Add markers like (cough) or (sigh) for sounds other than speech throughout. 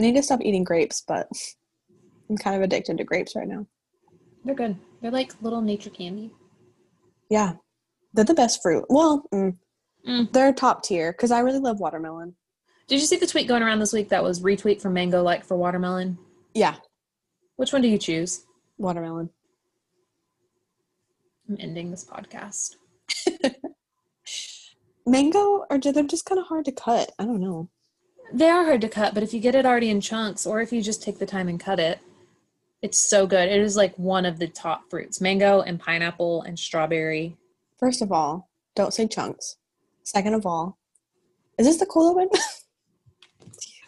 I need to stop eating grapes, but (laughs) I'm kind of addicted to grapes right now. They're good. They're like little nature candy. Yeah, they're the best fruit. Well, mm, Mm. they're top tier because I really love watermelon. Did you see the tweet going around this week that was retweet from Mango like for watermelon? Yeah, Which one do you choose? watermelon. I'm ending this podcast. (laughs) Mango, or they're just kind of hard to cut. I don't know. They are hard to cut, but if you get it already in chunks or if you just take the time and cut it, it's so good. It is like one of the top fruits. Mango and pineapple and strawberry. First of all, don't say chunks. Second of all, is this the cola one?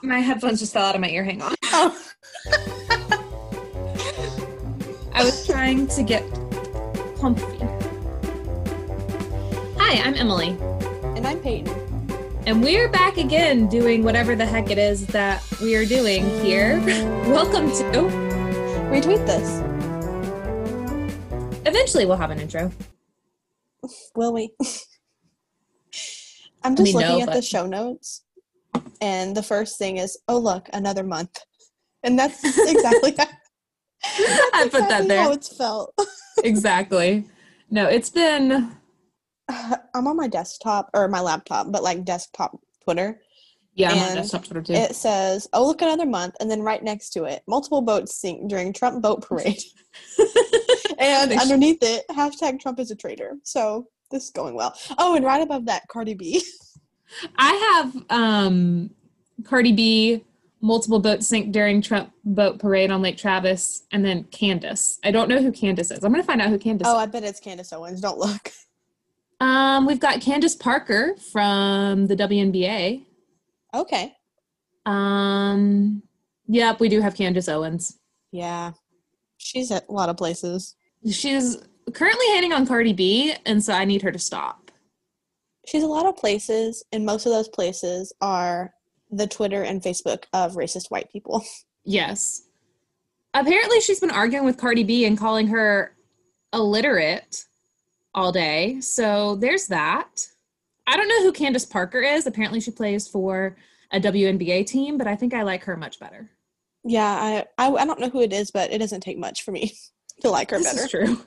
My headphones just fell out of my ear. Hang on. oh. (laughs) I was trying to get comfy. Hi, I'm Emily, And I'm Peyton. And we're back again doing whatever the heck it is that we are doing here. (laughs) Welcome to. Retweet this. Eventually, we'll have an intro. Will we? (laughs) I'm just mean, no, looking at the show notes, and the first thing is, "Oh look, another month," and that's (laughs) exactly how, I put that there. how it's felt. exactly. No, it's been. (sighs) I'm on my desktop or my laptop, but like desktop Twitter. Yeah, I'm on And desktop Twitter too. It says, "Oh look, another month," and then right next to it, multiple boats sink during Trump boat parade, (laughs) and underneath it, hashtag Trump is a traitor. So this is going well. Oh, and right above that, Cardi B. (laughs) I have um Cardi B, multiple boats sink during Trump boat parade on Lake Travis, and then Candace. I don't know who Candace is. I'm gonna find out who Candace Oh, is. I bet it's Candace Owens. Don't look. (laughs) Um, we've got Candace Parker from the WNBA. Okay. Um, yep, we do have Candace Owens. Yeah. She's at a lot of places. She's currently hating on Cardi B, and so I need her to stop. She's a lot of places, and most of those places are the Twitter and Facebook of racist white people. (laughs) Yes. Apparently, she's been arguing with Cardi B and calling her illiterate all day. So there's that. I don't know who Candace Parker is. Apparently, she plays for a WNBA team, but I think I like her much better. Yeah, I, I I don't know who it is, but it doesn't take much for me (laughs) to like her This better. true.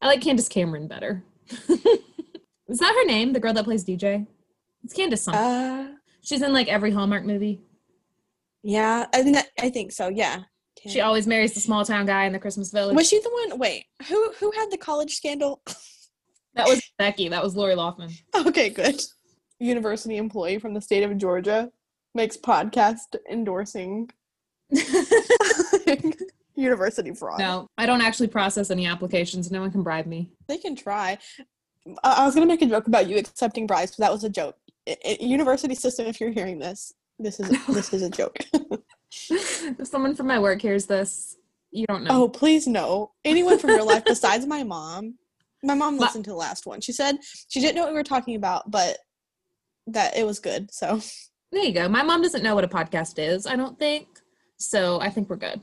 I like Candace Cameron better. (laughs) is that her name? The girl that plays DJ? It's Candace something. Uh, She's in like every Hallmark movie. yeah, I think that, I think so. Yeah. She always marries the small town guy in the Christmas village. was she the one? Wait, who who had the college scandal? (laughs) that was Becky. That was Lori Loughlin. okay, good. University employee from the state of Georgia makes podcast endorsing (laughs) university fraud. No, I don't actually process any applications. No one can bribe me. They can try. I, I was gonna make a joke about you accepting bribes, but that was a joke. University system, if you're hearing this, this is (laughs) this is a joke. (laughs) if someone from my work hears this, you don't know. oh, please no. Anyone from your life besides my mom. My mom My- listened to the last one. She said she didn't know what we were talking about, but that it was good. So There you go. My mom doesn't know what a podcast is, I don't think. So I think we're good.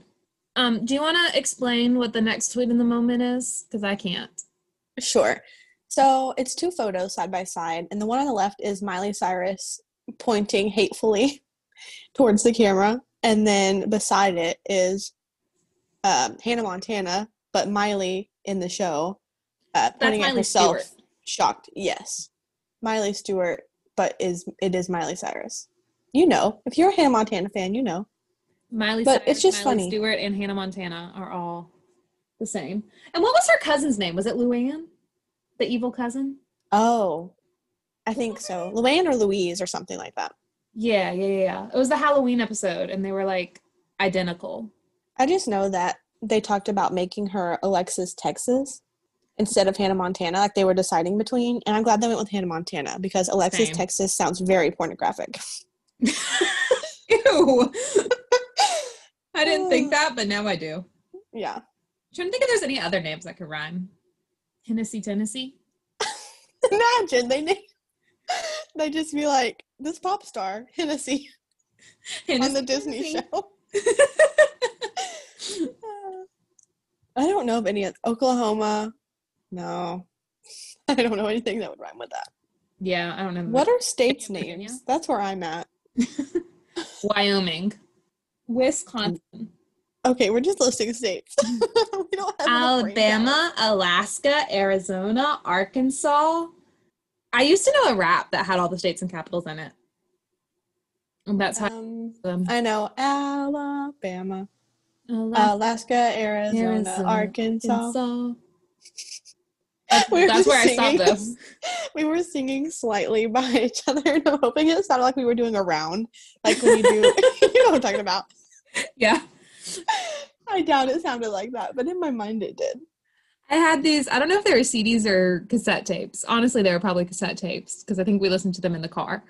Um, do you want to explain what the next tweet in the moment is? Because I can't. Sure. So it's two photos side by side, and the one on the left is Miley Cyrus pointing hatefully (laughs) towards the camera, and then beside it is um, Hannah Montana, but Miley in the show uh, pointing at herself, Stewart. shocked. Yes, Miley Stewart, but is it is Miley Cyrus? You know, if you're a Hannah Montana fan, you know. Miley But Cyrus, it's just Miley funny. Stewart and Hannah Montana are all the same. And what was her cousin's name? Was it Luann? The evil cousin? Oh, I think so. Luann or Louise or something like that. Yeah, yeah, yeah, yeah. It was the Halloween episode, and they were like identical. I just know that they talked about making her Alexis Texas instead of Hannah Montana, like they were deciding between. And I'm glad they went with Hannah Montana because Alexis Same. Texas sounds very pornographic. (laughs) Ew. (laughs) I didn't think uh. that, but now I do. Yeah. I'm trying to think if there's any other names that could rhyme. Tennessee, Tennessee. (laughs) Imagine they name, they just be like this pop star Hennessy on the Disney show. I don't know of any Oklahoma. No, (laughs) I don't know anything that would rhyme with that. Yeah, I don't know. What are states' Virginia? names? That's where I'm at. (laughs) Wyoming? Wisconsin, Okay, we're just listing states. (laughs) we don't have Alabama, Alaska, Arizona, Arkansas. I used to know a rap that had all the states and capitals in it. And that's how. Um, um, I know Alabama, Alaska, Alaska, Arizona, Arizona, Arkansas. Arkansas. We were That's where I stopped singing- (laughs) We were singing slightly by (laughs) each other, and I'm hoping it sounded like we were doing a round, like when you do. (laughs) you know what I'm talking about. Yeah. I doubt it sounded like that, but in my mind it did. I had these, I don't know if they were CDs or cassette tapes. Honestly, they were probably cassette tapes because I think we listened to them in the car.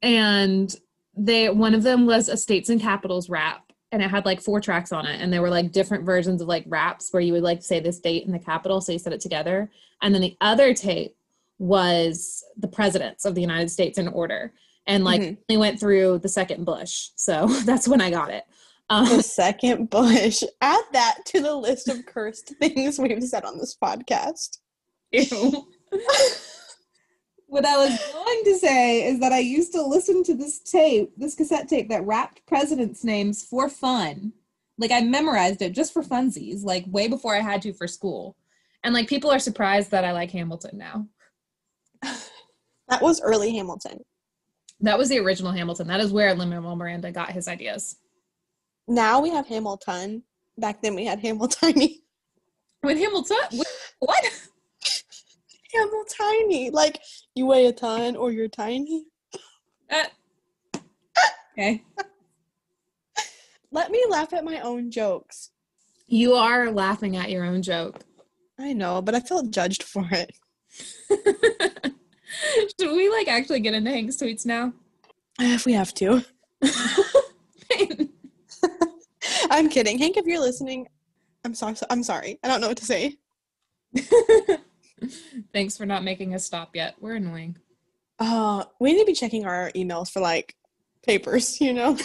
And they one of them was a states and capitals rap and it had like four tracks on it and there were like different versions of like raps where you would like say this date and the capital so you said it together. And then the other tape was the presidents of the United States in order. And like we went through the second Bush. So (laughs) that's when I got it. Um, The second Bush. Add that to the list of cursed things we've said on this podcast. Ew. (laughs) What I was going to say is that I used to listen to this tape, this cassette tape that rapped presidents' names for fun. Like I memorized it just for funsies, like way before I had to for school. And like people are surprised that I like Hamilton now. That was early Hamilton. That was the original Hamilton. That is where Lin Manuel Miranda got his ideas. Now we have Hamilton. Back then we had Hamiltiny. (laughs) With Hamilton, wh- what? Hamiltiny. Like you weigh a ton or you're tiny. Uh, Okay. (laughs) Let me laugh at my own jokes. you are laughing at your own joke. I know, but I felt judged for it. (laughs) Should we like actually get into Hank's tweets now? If we have to. (laughs) I'm kidding. Hank, if you're listening, I'm sorry. I'm sorry. I don't know what to say. (laughs) Thanks for not making us stop yet. We're annoying. Uh, we need to be checking our emails for like papers, you know?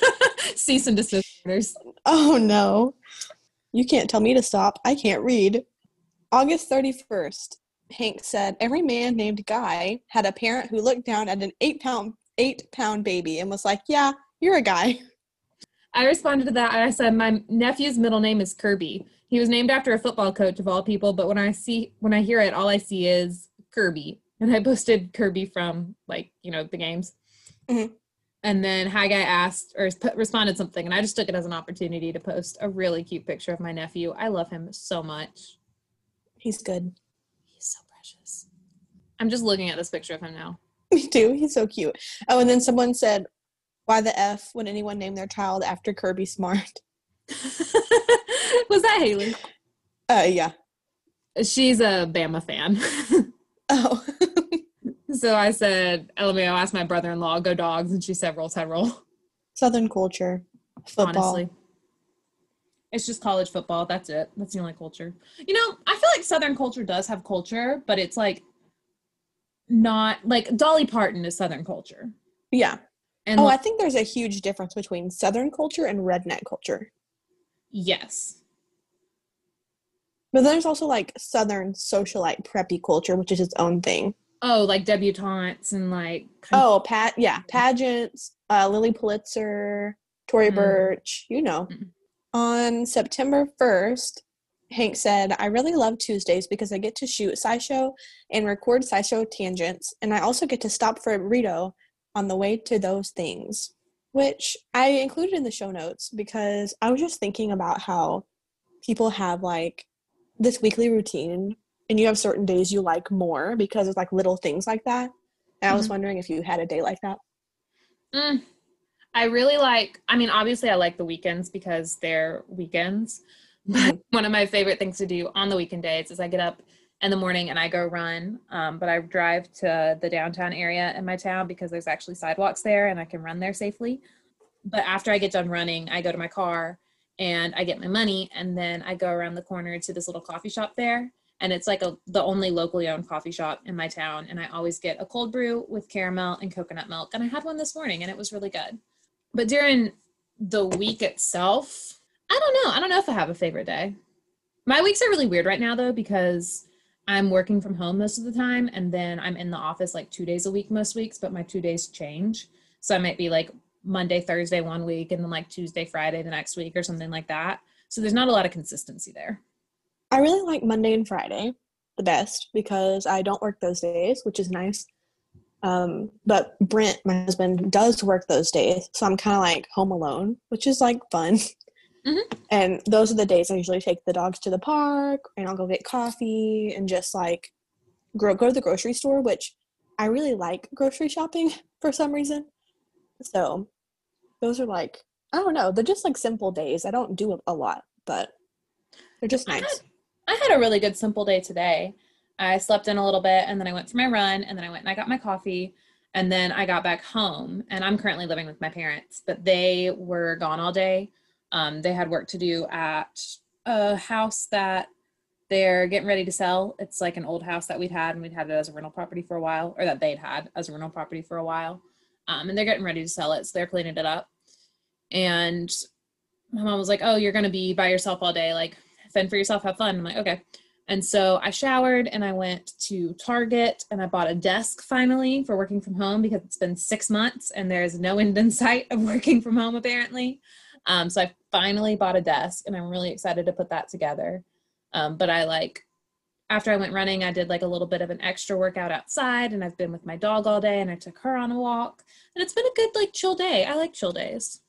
(laughs) Cease and desist orders. Oh no. You can't tell me to stop. I can't read. August 31st, Hank said every man named Guy had a parent who looked down at an eight pound eight pound baby and was like, Yeah, you're a guy. I responded to that I said my nephew's middle name is Kirby. He was named after a football coach of all people, but when I see when I hear it, all I see is Kirby. And I posted Kirby from like, you know, the games. Mhm. And then Haggai asked or sp- responded something, and I just took it as an opportunity to post a really cute picture of my nephew. I love him so much. He's good. He's so precious. I'm just looking at this picture of him now. (laughs) Me too. He's so cute. Oh, and then someone said, Why the F would anyone name their child after Kirby Smart? (laughs) Haley? Uh yeah. She's a Bama fan. (laughs) Oh. (laughs) so I said, LMAO asked my brother in law, go dogs. And she said, roll, tide, roll. Southern culture. Football. Honestly. It's just college football. That's it. That's the only culture. You know, I feel like Southern culture does have culture, but it's like not like Dolly Parton is Southern culture. Yeah. And Oh, I think there's a huge difference between Southern culture and redneck culture. yes. But then there's also like Southern socialite preppy culture, which is its own thing. Oh, like debutantes and like Oh, pat yeah, pageants, uh, Lilly Pulitzer, Tory Mm. Burch, you know. Mm. On September 1st, Hank said, I really love Tuesdays because I get to shoot SciShow and record SciShow tangents, and I also get to stop for a burrito on the way to those things, which I included in the show notes because I was just thinking about how people have like this weekly routine and you have certain days you like more because it's like little things like that. And I was Mhm. wondering if you had a day like that. Mm. I really like, I mean, obviously, I like the weekends because they're weekends. (laughs) But one of my favorite things to do on the weekend days is I get up in the morning and I go run. Um, but I drive to the downtown area in my town because there's actually sidewalks there and I can run there safely. But after I get done running, I go to my car and I get my money and then I go around the corner to this little coffee shop there. And it's like a, the only locally owned coffee shop in my town. And I always get a cold brew with caramel and coconut milk. And I had one this morning and it was really good. But during the week itself, I don't know. I don't know if I have a favorite day. My weeks are really weird right now though because I'm working from home most of the time and then I'm in the office like 2 days a week most weeks, but my 2 days change. So I might be like Monday, Thursday one week, and then like Tuesday, Friday the next week, or something like that. So there's not a lot of consistency there. I really like Monday and Friday the best because I don't work those days, which is nice. Um, but Brent, my husband, does work those days, so I'm kind of like home alone, which is like fun. Mhm. And those are the days I usually take the dogs to the park, and I'll go get coffee and just like grow go to the grocery store, which I really like grocery shopping (laughs) for some reason. So those are like I don't know, they're just like simple days. I don't do a lot, but they're just I nice. I had a really good simple day today. I slept in a little bit and then I went for my run and then I went and I got my coffee and then I got back home and I'm currently living with my parents, but they were gone all day. Um, they had work to do at a house that they're getting ready to sell. It's like an old house that we'd had and we'd had it as a rental property for a while, or that they'd had as a rental property for a while. Um, and they're getting ready to sell it, so they're cleaning it up. And my mom was like, "Oh, you're gonna be by yourself all day, like fend for yourself, have fun." I'm like, "Okay." And so I showered and I went to Target and I bought a desk finally for working from home because it's been six months and there's no end in sight of working from home apparently. Um, so I finally bought a desk and I'm really excited to put that together. Um, but I like, after I went running, I did like a little bit of an extra workout outside and I've been with my dog all day and I took her on a walk. And it's been a good, like, chill day. I like chill days.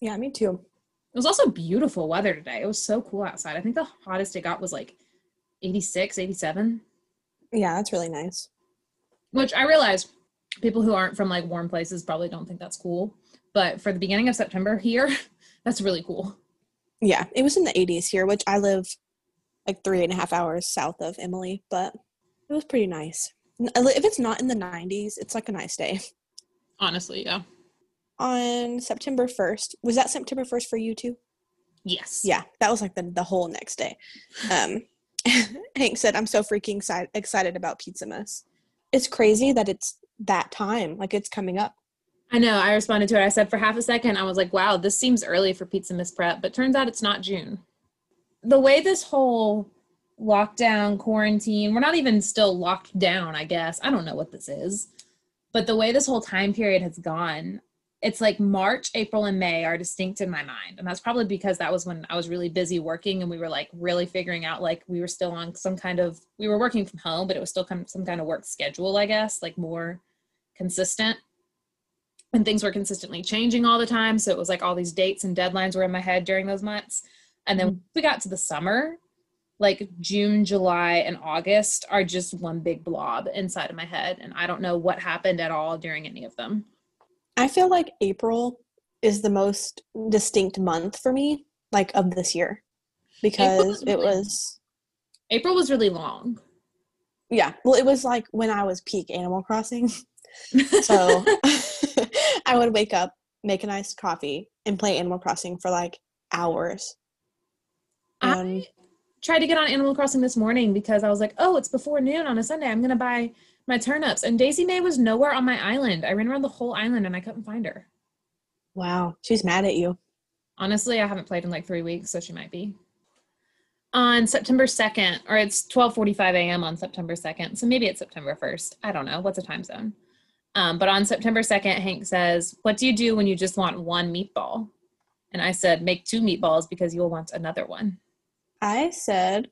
Yeah, me too. It was also beautiful weather today. It was so cool outside. I think the hottest it got was like 86, 87. Yeah, that's really nice. which I realize people who aren't from like warm places probably don't think that's cool. But for the beginning of September here, (laughs) that's really cool. Yeah, it was in the 80s here, which I live like three and a half hours south of Emily, but it was pretty nice. If it's not in the 90s, it's like a nice day. Honestly, yeah. On September 1st, was that September 1st for you too? Yes. Yeah, that was like the, the whole next day. Um, (laughs) Hank said, I'm so freaking exci- excited about Pizzamas. It's crazy that it's that time, like it's coming up. I know. I responded to it. I said for half a second, I was like, wow, this seems early for Pizzamas Prep, but turns out it's not June. The way this whole lockdown, quarantine, we're not even still locked down, I guess. I don't know what this is. But the way this whole time period has gone, it's like March, April, and May are distinct in my mind. And that's probably because that was when I was really busy working and we were like really figuring out like we were still on some kind of, we were working from home, but it was still kind of some kind of work schedule, I guess, like more consistent and things were consistently changing all the time. So it was like all these dates and deadlines were in my head during those months. And then mm-hmm. we got to the summer, like June, July, and August are just one big blob inside of my head. And I don't know what happened at all during any of them. I feel like April is the most distinct month for me, like of this year, because was it really- was, April was really long. yeah, well, it was like when I was peak Animal Crossing. (laughs) So (laughs) I would wake up, make a nice coffee, and play Animal Crossing for like hours. And I tried to get on Animal Crossing this morning because I was like, oh, it's before noon on a Sunday. I'm going to buy my turnips. And Daisy Mae was nowhere on my island. I ran around the whole island and I couldn't find her. wow, she's mad at you. Honestly, I haven't played in like three weeks, so she might be. On September 2nd, or it's 12:45 a.m. on September 2nd, so maybe it's September 1st. I don't know. What's a time zone? Um, but on September 2nd, Hank says, What do you do when you just want one meatball? And I said, Make two meatballs because you'll want another one. I said,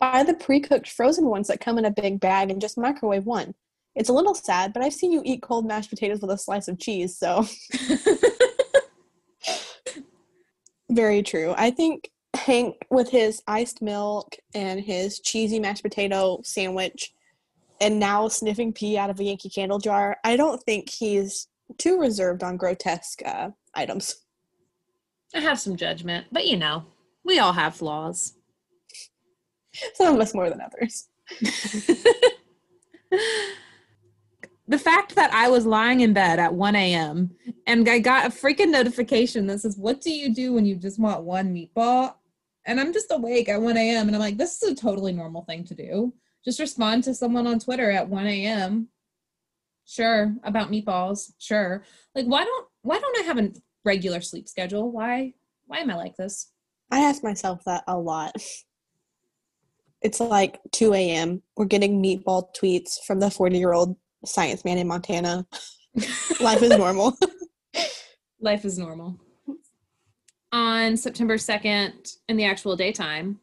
buy the pre cooked frozen ones that come in a big bag and just microwave one. It's a little sad, but I've seen you eat cold mashed potatoes with a slice of cheese, so (laughs) very true. I think Hank, with his iced milk and his cheesy mashed potato sandwich, and now sniffing pee out of a Yankee Candle jar, I don't think he's too reserved on grotesque uh, items. I have some judgment, but you know, we all have flaws. Some of us more than others. (laughs) the fact that I was lying in bed at 1 a.m. and I got a freaking notification that says, What do you do when you just want one meatball? And I'm just awake at 1 a.m. and I'm like, This is a totally normal thing to do. Just respond to someone on Twitter at 1 a.m. Sure, about meatballs. Sure. Like, why don't why don't I have a regular sleep schedule? Why why am I like this? I ask myself that a lot. It's like 2 a.m. We're getting meatball tweets from the 40 year old science man in Montana. (laughs) Life is normal. Life is normal. On September 2nd, in the actual daytime,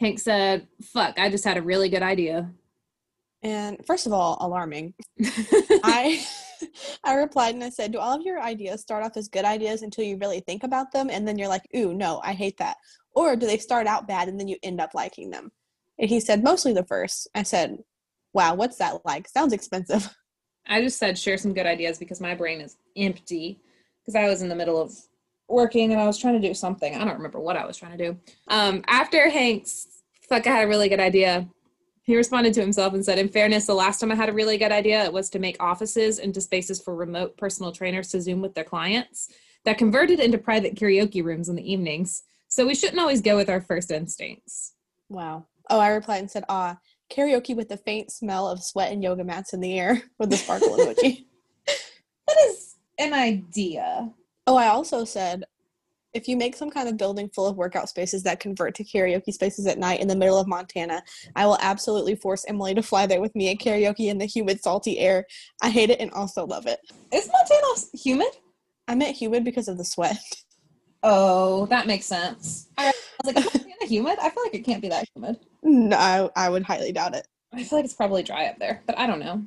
Hank said, Fuck, I just had a really good idea. And first of all, alarming. (laughs) I (laughs) I replied and I said, Do all of your ideas start off as good ideas until you really think about them and then you're like, ooh, no, I hate that? Or do they start out bad and then you end up liking them? And he said, Mostly the first. I said, Wow, what's that like? Sounds expensive. (laughs) I just said share some good ideas because my brain is empty because I was in the middle of working and I was trying to do something. I don't remember what I was trying to do. Um, after Hank's fuck, I had a really good idea. He responded to himself and said, In fairness, the last time I had a really good idea, it was to make offices into spaces for remote personal trainers to Zoom with their clients that converted into private karaoke rooms in the evenings. So we shouldn't always go with our first instincts. Wow. Oh, I replied and said, Ah, karaoke with the faint smell of sweat and yoga mats in the air (laughs) with the sparkle emoji. (laughs) That is an idea. Oh, I also said if you make some kind of building full of workout spaces that convert to karaoke spaces at night in the middle of Montana, I will absolutely force Emily to fly there with me at karaoke in the humid, salty air. I hate it and also love it. Is Montana humid? I meant humid because of the sweat. (laughs) Oh, that makes sense. I was like, is Montana (laughs) humid? I feel like it can't be that humid. No, I, I would highly doubt it. I feel like it's probably dry up there, but I don't know.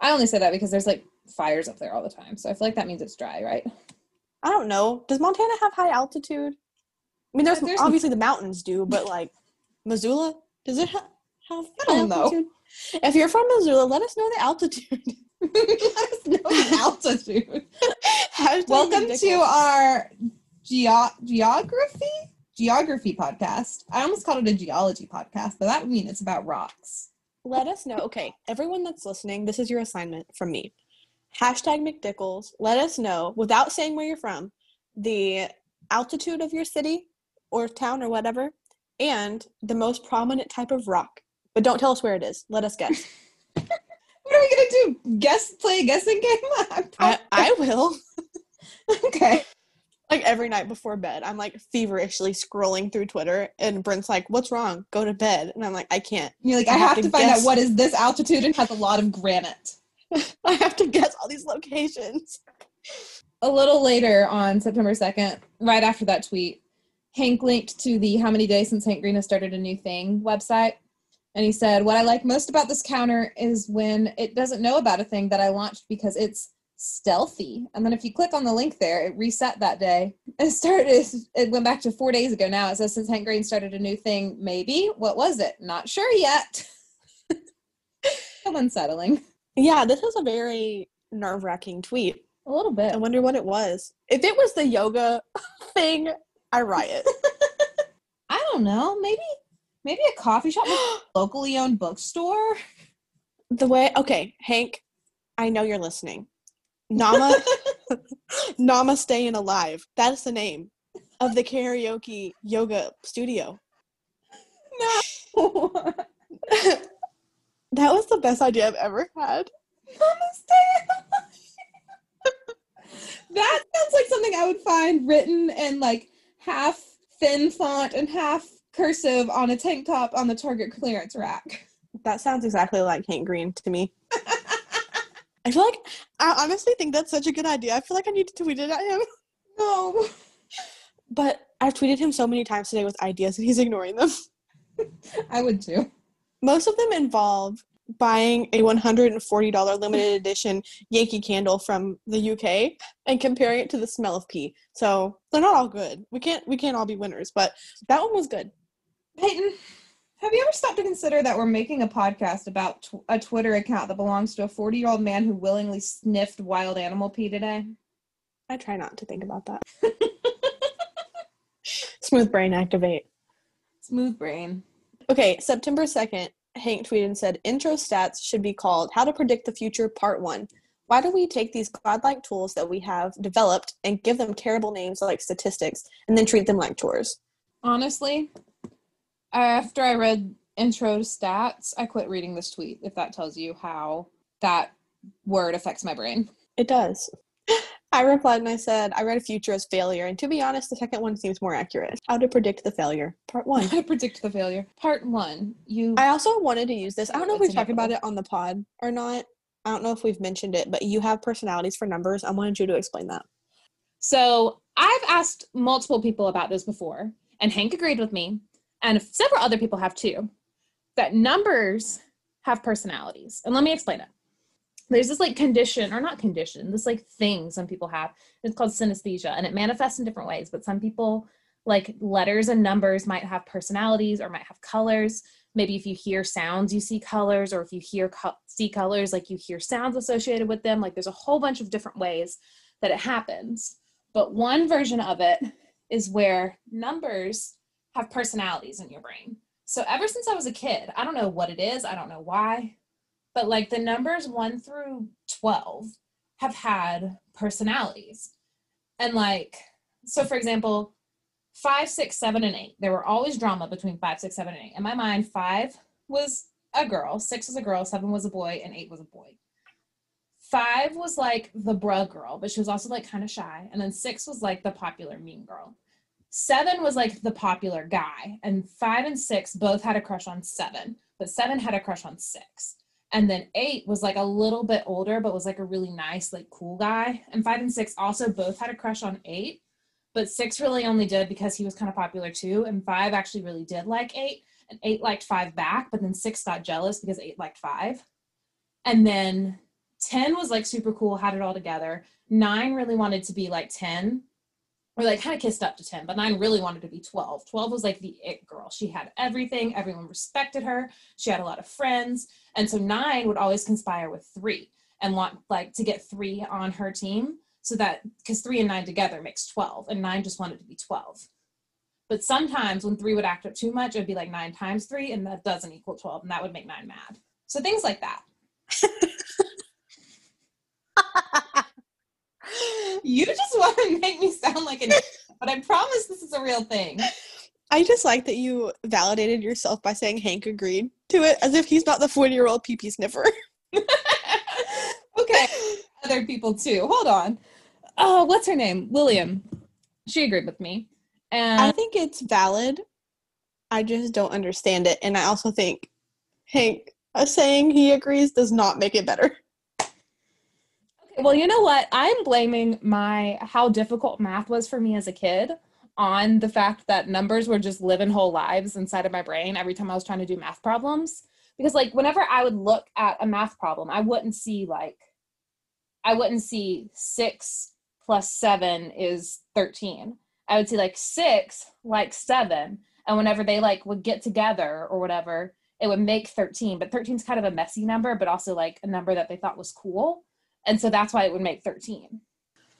I only say that because there's like fires up there all the time. So I feel like that means it's dry, right? I don't know. Does Montana have high altitude? I mean, there's, uh, There's- obviously the mountains do, but like Missoula, does it ha- have? I don't high know. altitude? If you're from Missoula, let us know the altitude. (laughs) Let us know the altitude. (laughs) Welcome to our geo- geography geography podcast. I almost called it a geology podcast, but that would mean it's about rocks. Let us know. Okay, everyone that's listening, this is your assignment from me. Hashtag McDickles. Let us know without saying where you're from, the altitude of your city or town or whatever, and the most prominent type of rock. But don't tell us where it is. Let us guess. (laughs) What are we gonna do? Guess play a guessing game? (laughs) I'm I, I will. (laughs) okay. Like every night before bed, I'm like feverishly scrolling through Twitter, and Brent's like, "What's wrong? Go to bed." And I'm like, "I can't. You're like, I I have have to to find guess. out what is this altitude and has a lot of granite. (laughs) I have to guess all these locations." a little later on September 2nd, right after that tweet, Hank linked to the How Many Days Since Hank Green Has Started a New Thing website. And he said, What I like most about this counter is when it doesn't know about a thing that I launched because it's stealthy. And then if you click on the link there, it reset that day. (laughs) It started, it went back to four days ago now. It says, Since Hank Green started a new thing, maybe. What was it? Not sure yet. (laughs) so unsettling. Yeah, this is a very nerve wracking tweet. A little bit. I wonder what it was. If it was the yoga (laughs) thing, I riot. (laughs) I don't know. Maybe maybe a coffee shop, a (gasps) locally owned bookstore. the way, okay, Hank, I know you're listening. Nama, (laughs) Nama staying alive. That's the name of the karaoke yoga studio. No. That was the best idea I've ever had. (laughs) that sounds like something I would find written in like half thin font and half cursive on a tank top on the Target clearance rack. That sounds exactly like Hank Green to me. (laughs) I feel like I honestly think that's such a good idea. I feel like I need to tweet it at him. (laughs) No. But I've tweeted him so many times today with ideas and he's ignoring them. I would too. Most of them involve buying a $140 limited edition Yankee candle from the UK and comparing it to the smell of pee. So they're not all good. We can't we can't all be winners, but that one was good. Peyton, have you ever stopped to consider that we're making a podcast about tw- a Twitter account that belongs to a 40 year old man who willingly sniffed wild animal pee today? I try not to think about that. (laughs) Smooth brain activate. Smooth brain. Okay, September 2nd, Hank tweeted and said, Intro stats should be called How to Predict the Future Part 1. Why do we take these godlike tools that we have developed and give them terrible names like statistics and then treat them like chores? Honestly, after I read intro stats, I quit reading this tweet, if that tells you how that word affects my brain. It does. I replied and I said, I read a future as failure, and to be honest, the second one seems more accurate. How to predict the failure, part one. How to predict the failure. Part one, you. I also wanted to use this. I don't know if we've talked about it on the pod or not. I don't know if we've mentioned it, but you have personalities for numbers. I wanted you to explain that. So I've asked multiple people about this before, and Hank agreed with me, and several other people have too, that numbers have personalities. And let me explain it. There's this like condition, or not condition, this like thing some people have. It's called synesthesia, and it manifests in different ways. But some people, like letters and numbers, might have personalities or might have colors. Maybe if you hear sounds, you see colors, or if you hear co- see colors, like you hear sounds associated with them. Like there's a whole bunch of different ways that it happens. But one version of it is where numbers have personalities in your brain. So ever since I was a kid, I don't know what it is, I don't know why, but like the numbers 1 through 12 have had personalities. And like so for example, five, six, seven, and eight. There were always drama between five, six, seven, and eight. In my mind, five was a girl, six was a girl, seven was a boy, and eight was a boy. Five was like the bruh girl, but she was also like kind of shy. And then six was like the popular mean girl. Seven was like the popular guy. And five and six both had a crush on seven, but seven had a crush on six. And then eight was like a little bit older, but was like a really nice, like cool guy. And five and six also both had a crush on eight, but six really only did because he was kind of popular too. And five actually really did like eight. And eight liked five back, but then six got jealous because eight liked five. And then 10 was like super cool, had it all together. Nine really wanted to be like 10, or like kind of kissed up to 10, but nine really wanted to be 12. 12 was like the it girl. She had everything, everyone respected her, she had a lot of friends. And so nine would always conspire with three and want like to get three on her team so that because three and nine together makes 12, and nine just wanted to be 12. But sometimes when three would act up too much, it would be like nine times three, and that doesn't equal 12, and that would make nine mad. So things like that. (laughs) You just (laughs) want to make me sound like an but I promise this is a real thing. I just like that you validated yourself by saying Hank agreed to it as if he's not the 40 year old pee pee sniffer. (laughs) okay. Other people too. Hold on. Oh, what's her name? William. She agreed with me. And I think it's valid. I just don't understand it. And I also think Hank saying he agrees does not make it better. Well, you know what? I'm blaming my how difficult math was for me as a kid on the fact that numbers were just living whole lives inside of my brain every time I was trying to do math problems. Because like whenever I would look at a math problem, I wouldn't see like I wouldn't see 6 plus 7 is 13. I would see like 6 like 7 and whenever they like would get together or whatever, it would make 13, but 13 is kind of a messy number but also like a number that they thought was cool. And so that's why it would make 13.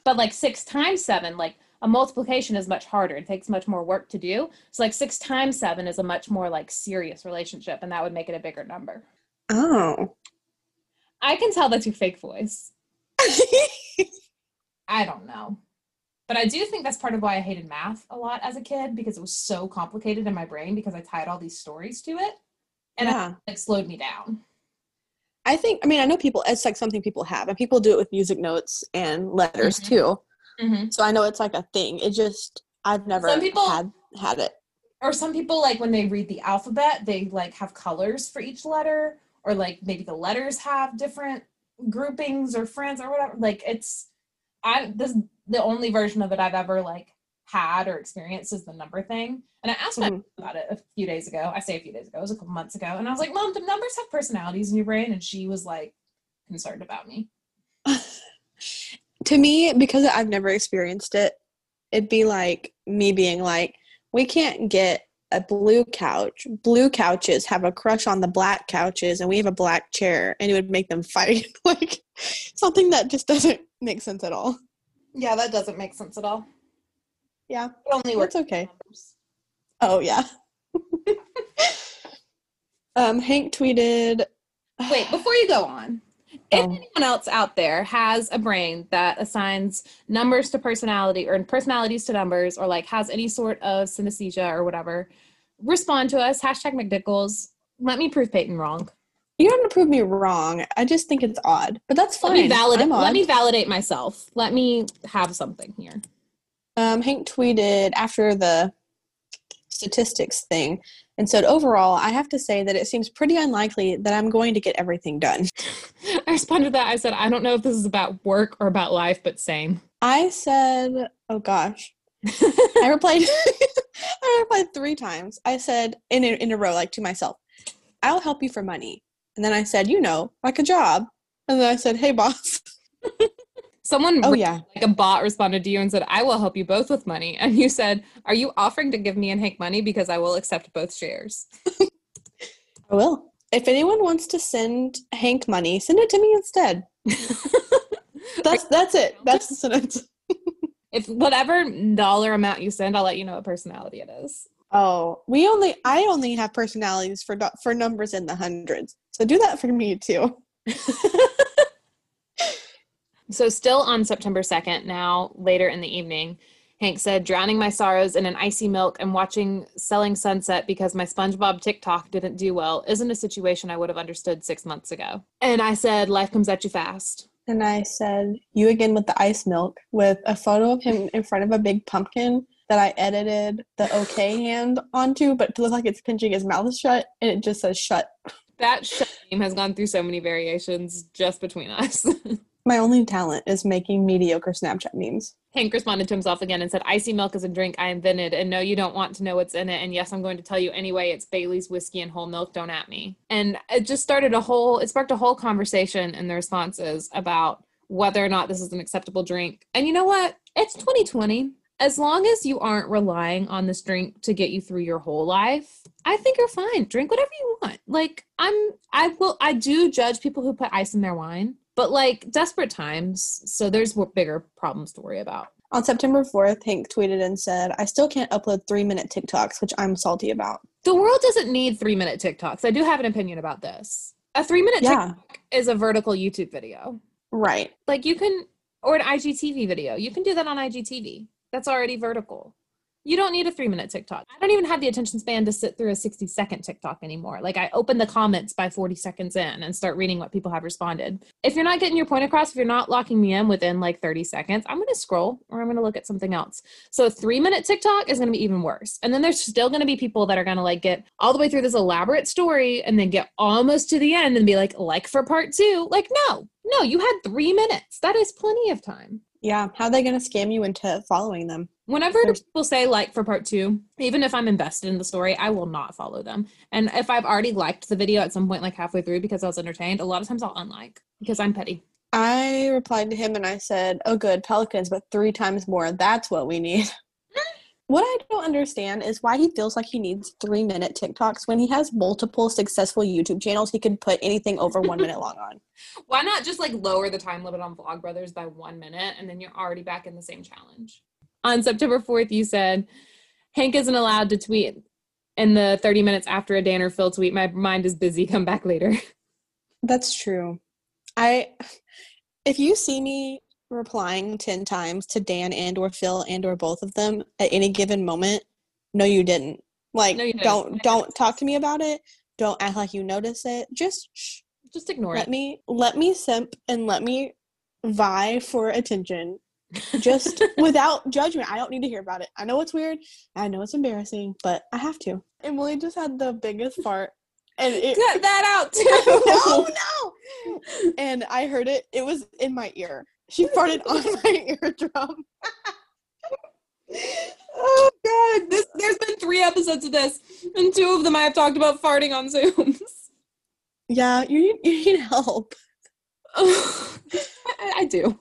But like six times seven, like a multiplication is much harder. It takes much more work to do. So like six times seven is a much more like serious relationship, and that would make it a bigger number. Oh. I can tell that's your fake voice. (laughs) I don't know. But I do think that's part of why I hated math a lot as a kid because it was so complicated in my brain because I tied all these stories to it. And Yeah. it like slowed me down. I think, I mean, I know people, it's like something people have, and people do it with music notes and letters Mhm. too. Mm-hmm. So I know it's like a thing. It just, I've never Some people- had had it. or some people like when they read the alphabet they like have colors for each letter or like maybe the letters have different groupings or friends or whatever like it's i this the only version of it i've ever like had or experienced is the number thing and i asked my Mhm. mom about it a few days ago i say a few days ago it was a couple months ago and i was like mom do numbers have personalities in your brain and she was like concerned about me to me, because I've never experienced it, it'd be like me being like, we can't get a blue couch. Blue couches have a crush on the black couches, and we have a black chair, and it would make them fight. (laughs) like something that just doesn't make sense at all. yeah that doesn't make sense at all Yeah, it only works that's okay. Oh yeah. (laughs) um, Hank tweeted. Wait, before you go on, if (sighs) Oh. anyone else out there has a brain that assigns numbers to personality or personalities to numbers or like has any sort of synesthesia or whatever, respond to us. Hashtag McDickles. Let me prove Peyton wrong. You don't have to prove me wrong. I just think it's odd, but that's fine. Let me validate. Let me validate myself. Let me have something here. Um, Hank tweeted after the statistics thing and said, overall, I have to say that it seems pretty unlikely that I'm going to get everything done. (laughs) I responded to that. I said, I don't know if this is about work or about life, but same. I said, oh gosh. I replied (laughs) I replied three times. I said in a, in a row, like to myself, I'll help you for money. And then I said, you know, like a job. And then I said, hey boss. (laughs) Someone Oh yeah. like a bot responded to you and said, I will help you both with money. And you said, Are you offering to give me and Hank money? Because I will accept both shares. I will. If anyone wants to send Hank money, send it to me instead. (laughs) That's that's it. That's the sentence. (laughs) if whatever dollar amount you send, I'll let you know what personality it is. Oh, we only I only have personalities for for numbers in the hundreds. So do that for me too. (laughs) So, still on September 2nd, now later in the evening, Hank said, drowning my sorrows in an icy milk and watching Selling Sunset because my SpongeBob TikTok didn't do well isn't a situation I would have understood six months ago. And I said, life comes at you fast. And I said, "You again with the ice milk with a photo of him in front of a big pumpkin that I edited the okay hand onto, but to look like it's pinching his mouth shut, and it just says shut." That shut name has gone through so many variations just between us. (laughs) My only talent is making mediocre Snapchat memes. Hank responded to himself again and said, Icy milk is a drink I invented, and no, you don't want to know what's in it. And yes, I'm going to tell you anyway. It's Bailey's whiskey and whole milk. Don't at me. And it just started a whole, it sparked a whole conversation in the responses about whether or not this is an acceptable drink. And you know what? It's 2020. As long as you aren't relying on this drink to get you through your whole life, I think you're fine. Drink whatever you want. Like, I'm, I will, I do judge people who put ice in their wine, but like desperate times. So there's bigger problems to worry about. On September 4th, Hank tweeted and said, I still can't upload three minute TikToks, which I'm salty about. The world doesn't need three minute TikToks. I do have an opinion about this. A three minute Yeah. TikTok is a vertical YouTube video. Right. Like you can, or an IGTV video. You can do that on IGTV. That's already vertical. You don't need a three minute TikTok. I don't even have the attention span to sit through a 60 second TikTok anymore. Like I open the comments by 40 seconds in and start reading what people have responded. If you're not getting your point across, if you're not locking me in within like 30 seconds, I'm going to scroll or I'm going to look at something else. So a three minute TikTok is going to be even worse. And then there's still going to be people that are going to like get all the way through this elaborate story and then get almost to the end and be like, like for part two. Like, no, no, you had three minutes. That is plenty of time. Yeah. How are they going to scam you into following them? Whenever people say like for part two, even if I'm invested in the story, I will not follow them. And if I've already liked the video at some point, like halfway through, because I was entertained, a lot of times I'll unlike because I'm petty. I replied to him and I said, Oh, good, Pelicans, but three times more. That's what we need. (laughs) what I don't understand is why he feels like he needs three minute TikToks when he has multiple successful YouTube channels he could put anything over one minute long on. (laughs) Why not just like lower the time limit on Vlogbrothers by one minute and then you're already back in the same challenge? On September 4th, you said Hank isn't allowed to tweet in the 30 minutes after a Dan or Phil tweet. My mind is busy. Come back later. (laughs) That's true. I if you see me replying 10 times to Dan and or Phil and or both of them at any given moment, no you didn't. Like No, you didn't. don't don't talk to me about it. Don't act like you notice it. Just shh, Just ignore let it. Let me let me simp and let me vie for attention just (laughs) without judgment. I don't need to hear about it. I know it's weird. I know it's embarrassing, but I have to. Emily just had the biggest fart. And it, Cut that out (laughs) too. no, no. And I heard it. It was in my ear. She farted on (laughs) my eardrum. Oh god, this there's been three episodes of this, and two of them I have talked about farting on Zooms. Yeah, you need, you need help. I, I do.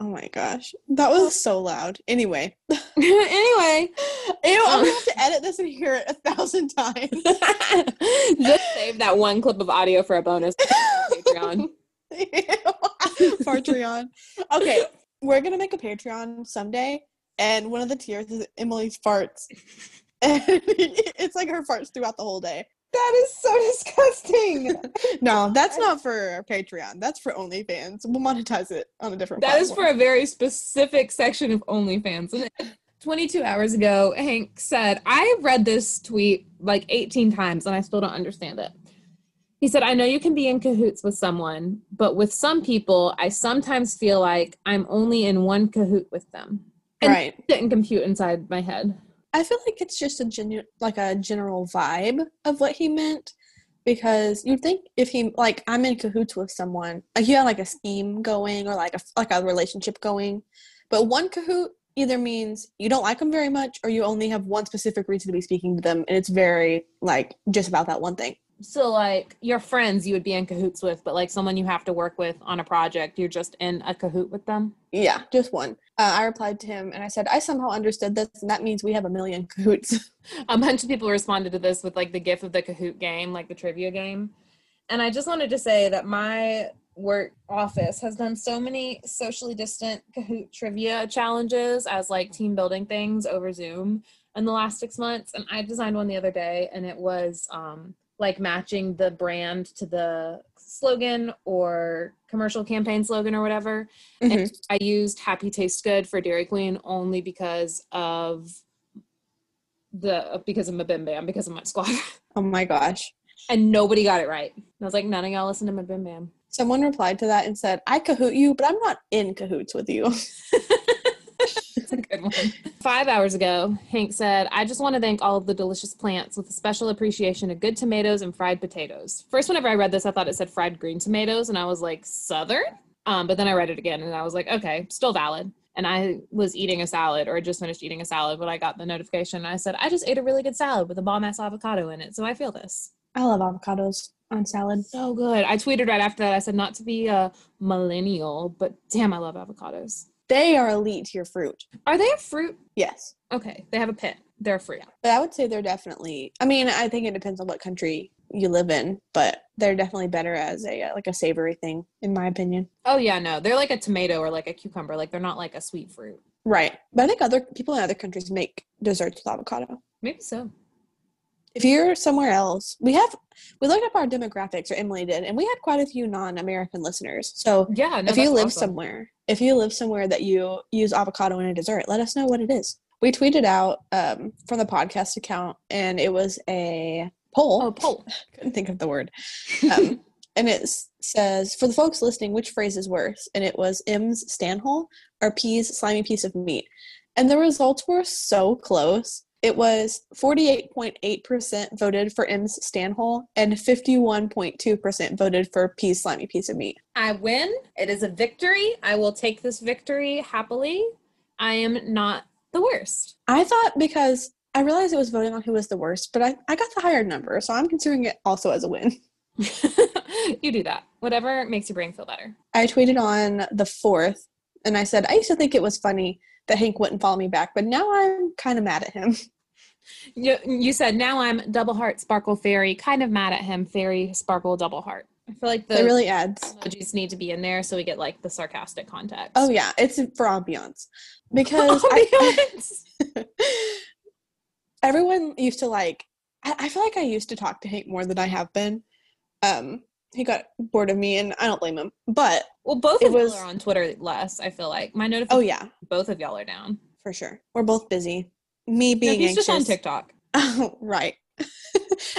Oh my gosh. That was so loud. Anyway. (laughs) anyway, Ew, I'm gonna um, have to edit this and hear it a thousand times. (laughs) just save that one clip of audio for a bonus (laughs) Patreon. Patreon. Okay, we're gonna make a Patreon someday, and one of the tiers is Emily's farts. And it's like her farts throughout the whole day. That is so (laughs) disgusting. (laughs) No, that's not for Patreon. That's for OnlyFans. We'll monetize it on a different. That is for a very specific section of OnlyFans. (laughs) 22 hours ago, Hank said, I have read this tweet like 18 times and I still don't understand it. He said, I know you can be in cahoots with someone, but with some people, I sometimes feel like I'm only in one cahoot with them. And right. didn't compute inside my head. I feel like it's just a genu- like a general vibe of what he meant because you'd think if he like I'm in cahoots with someone, like you have like a scheme going or like a like a relationship going, but one cahoot either means you don't like them very much or you only have one specific reason to be speaking to them and it's very like just about that one thing. So like your friends you would be in cahoots with, but like someone you have to work with on a project, you're just in a cahoot with them. Yeah, just one. Uh, I replied to him and I said, I somehow understood this, and that means we have a million cahoots. (laughs) a bunch of people responded to this with like the gif of the Kahoot game, like the trivia game. And I just wanted to say that my work office has done so many socially distant Kahoot trivia challenges as like team building things over Zoom in the last six months. And I designed one the other day, and it was um, like matching the brand to the slogan or commercial campaign slogan or whatever. Mhm. And I used Happy Taste Good for Dairy Queen only because of the because of my Bim Bam, because of my squad. (laughs) Oh my gosh. and nobody got it right. And I was like, none of y'all listen to my Bim Bam. Someone replied to that and said, I cahoot you, but I'm not in cahoots with you. (laughs) A good one. (laughs) Five hours ago, Hank said, I just want to thank all of the delicious plants with a special appreciation of good tomatoes and fried potatoes. First, whenever I read this, I thought it said fried green tomatoes, and I was like, Southern? Um, but then I read it again and I was like, okay, still valid. And I was eating a salad or just finished eating a salad when I got the notification. And I said, I just ate a really good salad with a bomb ass avocado in it. So I feel this. I love avocados on salad. So good. I tweeted right after that. I said, not to be a millennial, but damn, I love avocados. They are elite tier fruit. Are they a fruit? Yes. Okay, they have a pit. They're a fruit. But I would say they're definitely, I mean, I think it depends on what country you live in, but they're definitely better as a uh, like a savory thing, in my opinion. Oh yeah, no, they're like a tomato or like a cucumber. Like they're not like a sweet fruit. Right. But I think other people in other countries make desserts with avocado. Maybe so. If you're somewhere else, we have we looked up our demographics, or Emily did, and we had quite a few non-American listeners. So Yeah. No, if you live awesome. somewhere, if you live somewhere that you use avocado in a dessert, let us know what it is. We tweeted out um, from the podcast account, and it was a poll. oh, poll. (laughs) couldn't think of the word. Um, (laughs) and it says, for the folks listening, which phrase is worse? And it was M's stanhole or P's slimy piece of meat. And the results were so close. It was 48.8% voted for M's stanhole and 51.2% voted for P's slimy piece of meat. I win. It is a victory. I will take this victory happily. I am not the worst. I thought because I realized it was voting on who was the worst, but I, I got the higher number, so I'm considering it also as a win. (laughs) (laughs) you do that. Whatever makes your brain feel better. I tweeted on the 4th and I said, I used to think it was funny that Hank wouldn't follow me back, but now I'm kind of mad at him. (laughs) You, you said now I'm double heart sparkle fairy, kind of mad at him, fairy sparkle double heart. I feel like the it really adds. emojis need to be in there so we get like the sarcastic context. Oh yeah, it's for ambiance because (laughs) I, (laughs) everyone used to like. I, I feel like I used to talk to Hank more than I have been. Um, he got bored of me, and I don't blame him. But well, both of was- y'all are on Twitter less. I feel like my notification. oh yeah, both of y'all are down. for sure, we're both busy. Me No, being he's anxious. just on TikTok. Oh, (laughs) right. (laughs)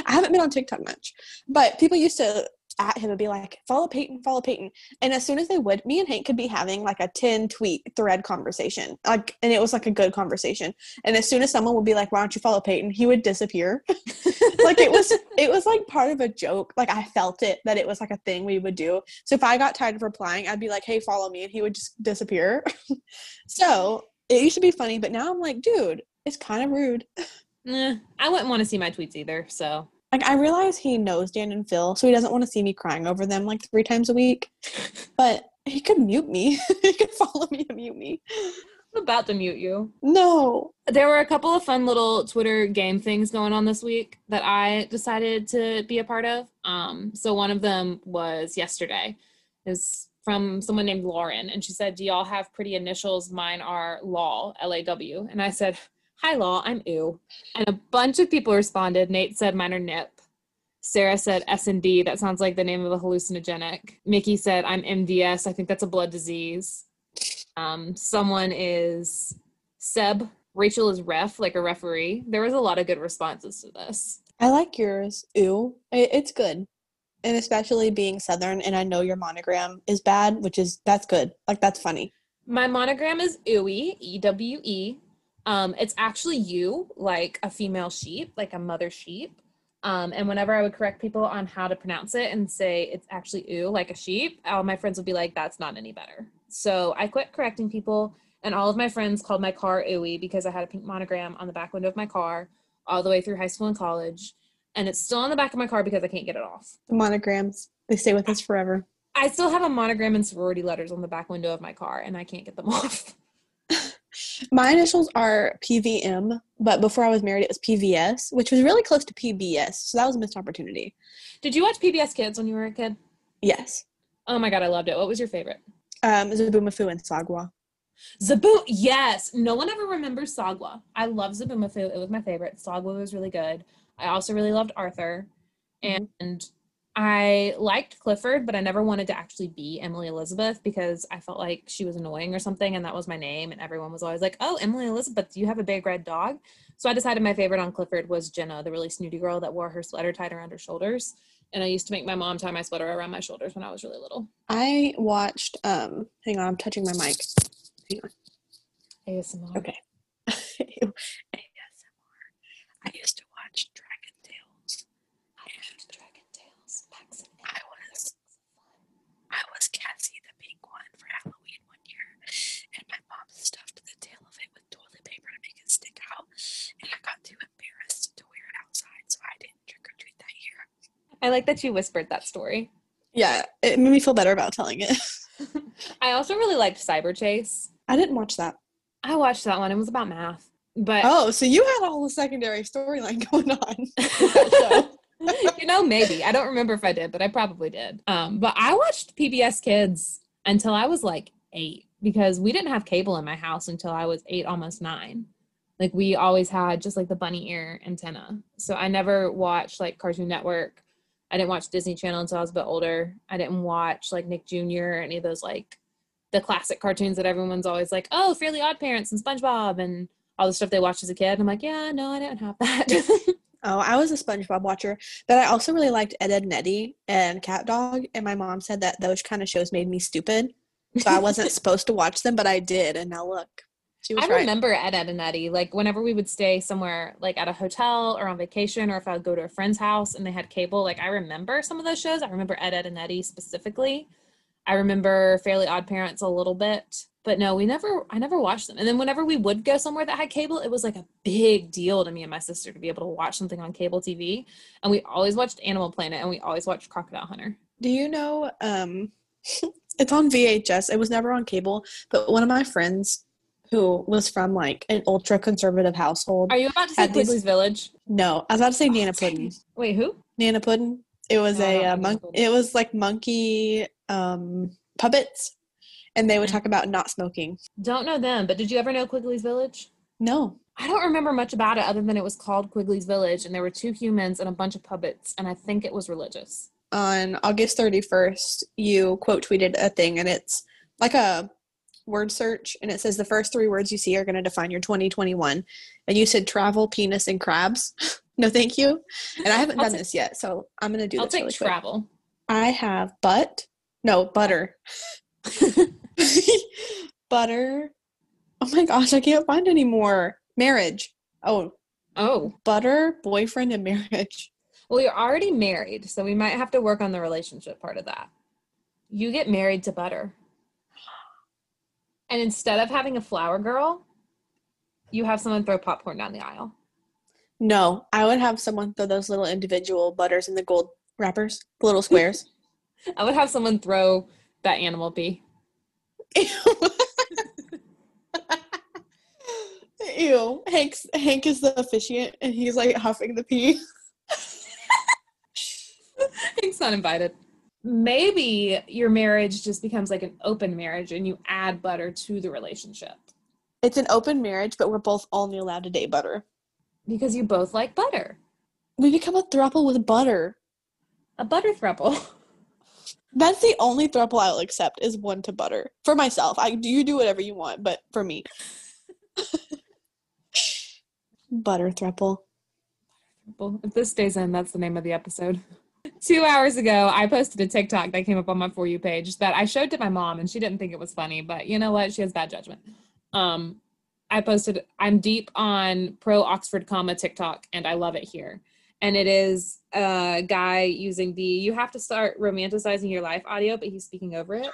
I haven't been on TikTok much, but people used to at him and be like, follow Peyton, follow Peyton. And as soon as they would, me and Hank could be having like a 10 tweet thread conversation. Like, and it was like a good conversation. And as soon as someone would be like, why don't you follow Peyton? He would disappear. (laughs) like it was, it was like part of a joke. Like I felt it that it was like a thing we would do. So if I got tired of replying, I'd be like, hey, follow me. And he would just disappear. (laughs) so it used to be funny, but now I'm like, dude, it's kind of rude. Eh, I wouldn't want to see my tweets either. So Like I realize he knows Dan and Phil, so he doesn't want to see me crying over them like three times a week. But he could mute me. (laughs) he could follow me and mute me. I'm about to mute you. No. There were a couple of fun little Twitter game things going on this week that I decided to be a part of. Um, so one of them was yesterday. Is from someone named Lauren, and she said, "Do y'all have pretty initials? Mine are Law, L A W." And I said, "Hi, Law. I'm Ew." And a bunch of people responded. Nate said, "Mine are Nip." Sarah said S and D. That sounds like the name of a hallucinogenic. Mickey said, "I'm MDS. I think that's a blood disease." Um, someone is Seb. Rachel is ref, like a referee. There was a lot of good responses to this. I like yours. Ooh. It, it's good. And especially being Southern, and I know your monogram is bad, which is that's good. Like that's funny. My monogram is Ewe, E W E. Um, it's actually you, like a female sheep, like a mother sheep. Um, and whenever I would correct people on how to pronounce it and say it's actually ooh, like a sheep, all my friends would be like, that's not any better. So I quit correcting people, and all of my friends called my car ooey because I had a pink monogram on the back window of my car all the way through high school and college. And it's still on the back of my car because I can't get it off. The monograms, they stay with us forever. I still have a monogram and sorority letters on the back window of my car, and I can't get them (laughs) off. My initials are PVM, but before I was married, it was PVS, which was really close to PBS. So that was a missed opportunity. Did you watch PBS Kids when you were a kid? Yes. Oh my god, I loved it. What was your favorite? Um, and Sagwa. Zaboom. Yes. No one ever remembers Sagwa. I love Zoboomafoo. It was my favorite. Sagwa was really good. I also really loved Arthur, Mhm. and I liked Clifford, but I never wanted to actually be Emily Elizabeth because I felt like she was annoying or something, and that was my name, and everyone was always like, "Oh, Emily Elizabeth, do you have a big red dog?" So I decided my favorite on Clifford was Jenna, the really snooty girl that wore her sweater tied around her shoulders, and I used to make my mom tie my sweater around my shoulders when I was really little. I watched, um, hang on, I'm touching my mic. Hang on. ASMR. Okay. (laughs) ASMR. I used to watch Dragon Tales. I loved Dragon Tales. Max and I was I was Cassie the pink one for Halloween one year, and my mom stuffed the tail of it with toilet paper to make it stick out, and I got too embarrassed to wear it outside, so I didn't trick or treat that year. I like that you whispered that story. Yeah, it made me feel better about telling it. (laughs) I also really liked Cyberchase. I didn't watch that. I watched that one. It was about math. But Oh, so you had a whole secondary storyline (laughs) going on. (laughs) You know, maybe. I don't remember if I did, but I probably did. Um, but I watched PBS Kids until I was like eight because we didn't have cable in my house until I was eight, almost nine. Like we always had just like the bunny ear antenna. So I never watched like Cartoon Network. I didn't watch Disney Channel until I was a bit older. I didn't watch like Nick Jr. or any of those like the classic cartoons that everyone's always like, oh, Fairly Odd Parents and SpongeBob and all the stuff they watched as a kid. I'm like, yeah, no, I didn't have that. (laughs) oh, I was a SpongeBob watcher, but I also really liked Ed, Ed, and Eddy and CatDog. And my mom said that those kind of shows made me stupid, so I wasn't (laughs) supposed to watch them, but I did. And now look, she was I right. remember Ed, Ed, and Eddy. Like whenever we would stay somewhere, like at a hotel or on vacation, or if I would go to a friend's house and they had cable, like I remember some of those shows. I remember Ed, Ed, and Eddy specifically. I remember Fairly Odd Parents a little bit, but no, we never. I never watched them. And then whenever we would go somewhere that had cable, it was like a big deal to me and my sister to be able to watch something on cable TV. And we always watched Animal Planet, and we always watched Crocodile Hunter. Do you know? Um, (laughs) it's on VHS. It was never on cable, but one of my friends who was from like an ultra conservative household. Are you about to say Had these- Quigley's Village? no, I was about to say Nana Oh, dang Pudding. Wait, who? Nana Pudding. It was No, I a uh, know monk. It was like monkey um, puppets, and they would talk about not smoking. Don't know them, but did you ever know Quigley's Village? No, I don't remember much about it other than it was called Quigley's Village and there were two humans and a bunch of puppets and I think it was religious. on August 31st, you quote tweeted a thing, and it's like a word search, and it says the first three words you see are going to define your 2021. And you said travel, penis, and crabs. (laughs) no, thank you. And I haven't done ta- this yet, so I'm going to do I'll this take really quick. travel. I have butt, no butter, (laughs) butter. Oh my gosh, I can't find any more. Marriage. Oh, Oh, butter, boyfriend, and marriage. well, you're already married, so we might have to work on the relationship part of that. You get married to butter. And instead of having a flower girl, you have someone throw popcorn down the aisle. No, I would have someone throw those little individual butters in the gold wrappers, the little squares. (laughs) (laughs) I would have someone throw that animal pee. Ew. Ew. Hank's Hank is the officiant and he's like huffing the pee. (laughs) Hank's not invited. Maybe your marriage just becomes like an open marriage and you add butter to the relationship It's an open marriage, but we're both only allowed to date butter. because you both like butter. We become a throuple with butter. A butter throuple. (laughs) That's the only throuple I'll accept is one to butter. For myself. I do you do whatever you want, but for me. (laughs) butter throuple. If this stays in, that's the name of the episode. Two hours ago, I posted a TikTok that came up on my For You page that I showed to my mom, and she didn't think it was funny, but you know what? She has bad judgment. Um, I posted, I'm deep on pro Oxford comma TikTok and I love it here. And it is a guy using the you have to start romanticizing your life audio, but he's speaking over it.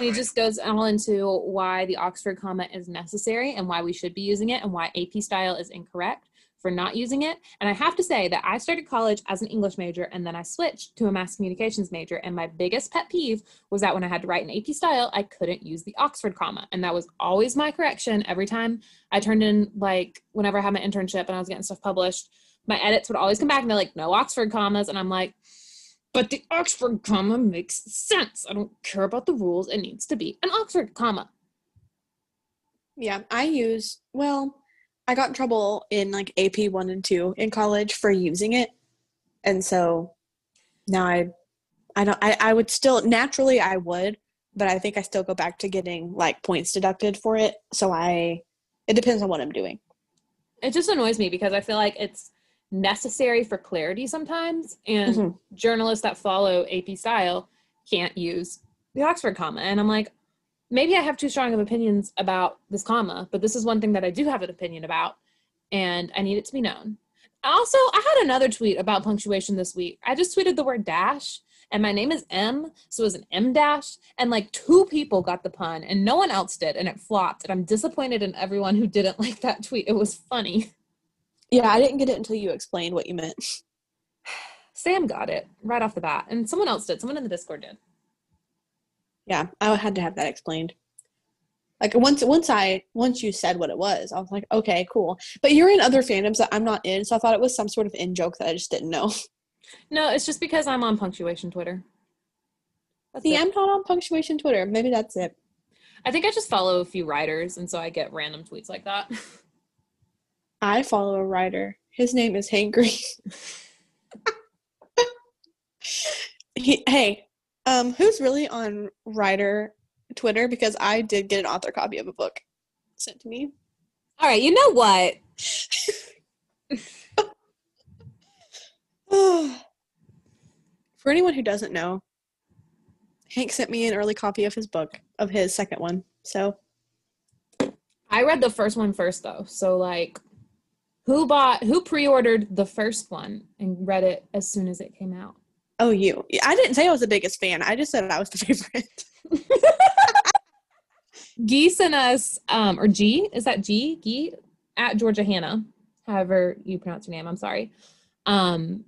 It just goes all into why the Oxford comma is necessary and why we should be using it and why AP style is incorrect for not using it. And I have to say that I started college as an English major and then I switched to a mass communications major. And my biggest pet peeve was that when I had to write an AP style, I couldn't use the Oxford comma. And that was always my correction every time I turned in, like, whenever I had my internship and I was getting stuff published, my edits would always come back and they're like, no Oxford commas. And I'm like, but the Oxford comma makes sense. I don't care about the rules. It needs to be an Oxford comma. Yeah, I use well, I got in trouble in like AP one and two in college for using it. And so now I I don't I, I would still naturally I would, but I think I still go back to getting like points deducted for it. So I it depends on what I'm doing. It just annoys me because I feel like it's necessary for clarity sometimes, and Mhm. journalists that follow AP style can't use the Oxford comma. And I'm like, maybe I have too strong of opinions about this comma, but this is one thing that I do have an opinion about, and I need it to be known. Also, I had another tweet about punctuation this week. I just tweeted the word dash, and my name is M, so it was an M dash, and like two people got the pun, and no one else did, and it flopped. And I'm disappointed in everyone who didn't (laughs) like that tweet. It was funny. Yeah, I didn't get it until you explained what you meant. (sighs) Sam got it right off the bat, and someone else did. Someone in the Discord did. Yeah, I had to have that explained. Like once once I once you said what it was, I was like, okay, cool. But you're in other fandoms that I'm not in, so I thought it was some sort of in joke that I just didn't know. (laughs) No, it's just because I'm on punctuation Twitter. That's See, it. I'm not on punctuation Twitter. Maybe that's it. I think I just follow a few writers, and so I get random tweets like that. (laughs) I follow a writer. His name is Hank Green. (laughs) he, hey, um, who's really on writer Twitter? Because I did get an author copy of a book sent to me. All right, you know what? (sighs) (sighs) For anyone who doesn't know, Hank sent me an early copy of his book, of his second one. So I read the first one first, though. So, like, who bought, who pre ordered the first one and read it as soon as it came out? Oh, you. I didn't say I was the biggest fan. I just said I was the (laughs) favorite. (laughs) Gee sent us, um, or G, is that G? Gee? At Georgia Hannah, however you pronounce your name, I'm sorry. Um,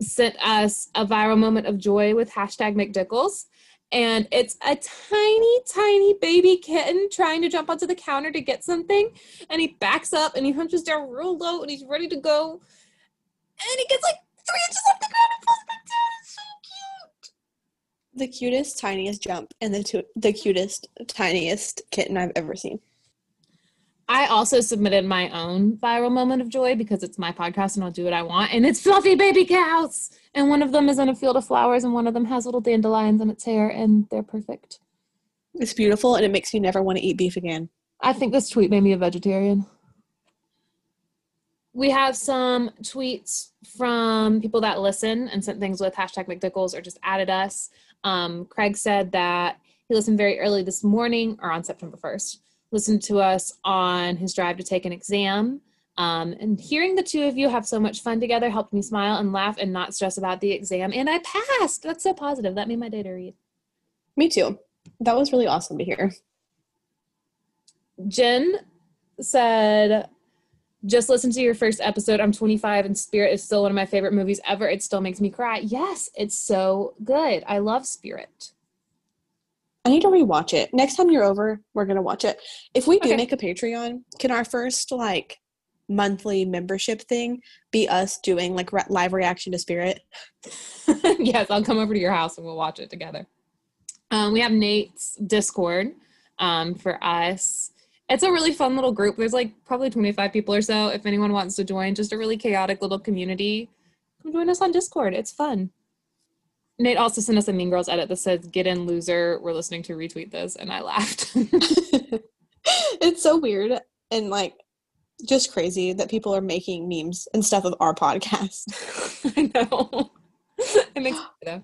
sent us a viral moment of joy with hashtag McDicklez. And it's a tiny, tiny baby kitten trying to jump onto the counter to get something. And he backs up and he hunches down real low and he's ready to go. And he gets like three inches off the ground and falls back down. It's so cute. the cutest, tiniest jump, and the tu- the cutest, tiniest kitten I've ever seen. I also submitted my own viral moment of joy because it's my podcast and I'll do what I want. And it's fluffy baby cows. And one of them is in a field of flowers and one of them has little dandelions in its hair and they're perfect. It's beautiful, and it makes me never want to eat beef again. I think this tweet made me a vegetarian. We have some tweets from people that listen and sent things with hashtag McDicklez or just added us. Um, Craig said that he listened very early this morning or on September 1st, listened to us on his drive to take an exam. Um, and hearing the two of you have so much fun together helped me smile and laugh and not stress about the exam. And I passed. That's so positive. That made my day to read. Me too. That was really awesome to hear. Jen said, just listen to your first episode. I'm 25 and Spirit is still one of my favorite movies ever. It still makes me cry. Yes, it's so good. I love Spirit. Need to rewatch it. Next time you're over, we're gonna watch it. If we do Okay. make a Patreon, can our first like monthly membership thing be us doing like re- live reaction to Spirit? (laughs) yes, I'll come over to your house and we'll watch it together. Um, we have Nate's Discord um, for us. It's a really fun little group. There's like probably 25 people or so. If anyone wants to join, just a really chaotic little community, come join us on Discord. It's fun. Nate also sent us a Mean Girls edit that says, Get in, loser. We're listening to retweet this. And I laughed. (laughs) it's so weird and like just crazy that people are making memes and stuff of our podcast. (laughs) I know. (laughs) it makes me.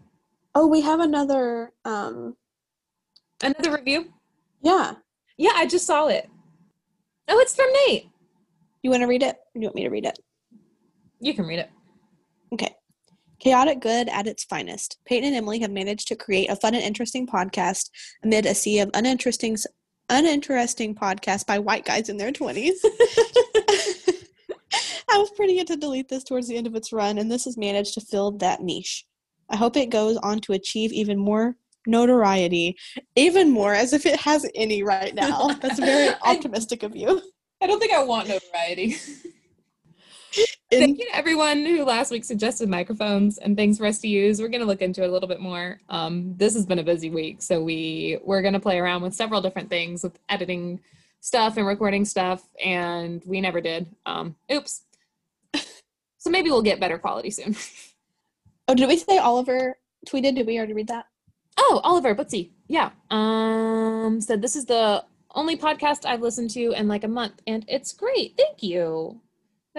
Oh, we have another. Um, Another review? yeah. Yeah, I just saw it. Oh, it's from Nate. You want to read it? Or you want me to read it? You can read it. Okay. Chaotic good at its finest. Peyton and Emily have managed to create a fun and interesting podcast amid a sea of uninteresting, uninteresting podcasts by white guys in their 20s. (laughs) I was pretty good to delete this towards the end of its run, and this has managed to fill that niche. I hope it goes on to achieve even more notoriety, even more as if it has any right now. (laughs) That's very optimistic of you. I don't think I want notoriety. (laughs) Thank you to everyone who last week suggested microphones and things for us to use. We're going to look into it a little bit more. Um, this has been a busy week, so we we're going to play around with several different things with editing stuff and recording stuff, and we never did. Um, oops. (laughs) so maybe we'll get better quality soon. oh, did we say Oliver tweeted? Did we already read that? Oh, Oliver Bootsy. Yeah. Um, said this is the only podcast I've listened to in like a month, and it's great. Thank you.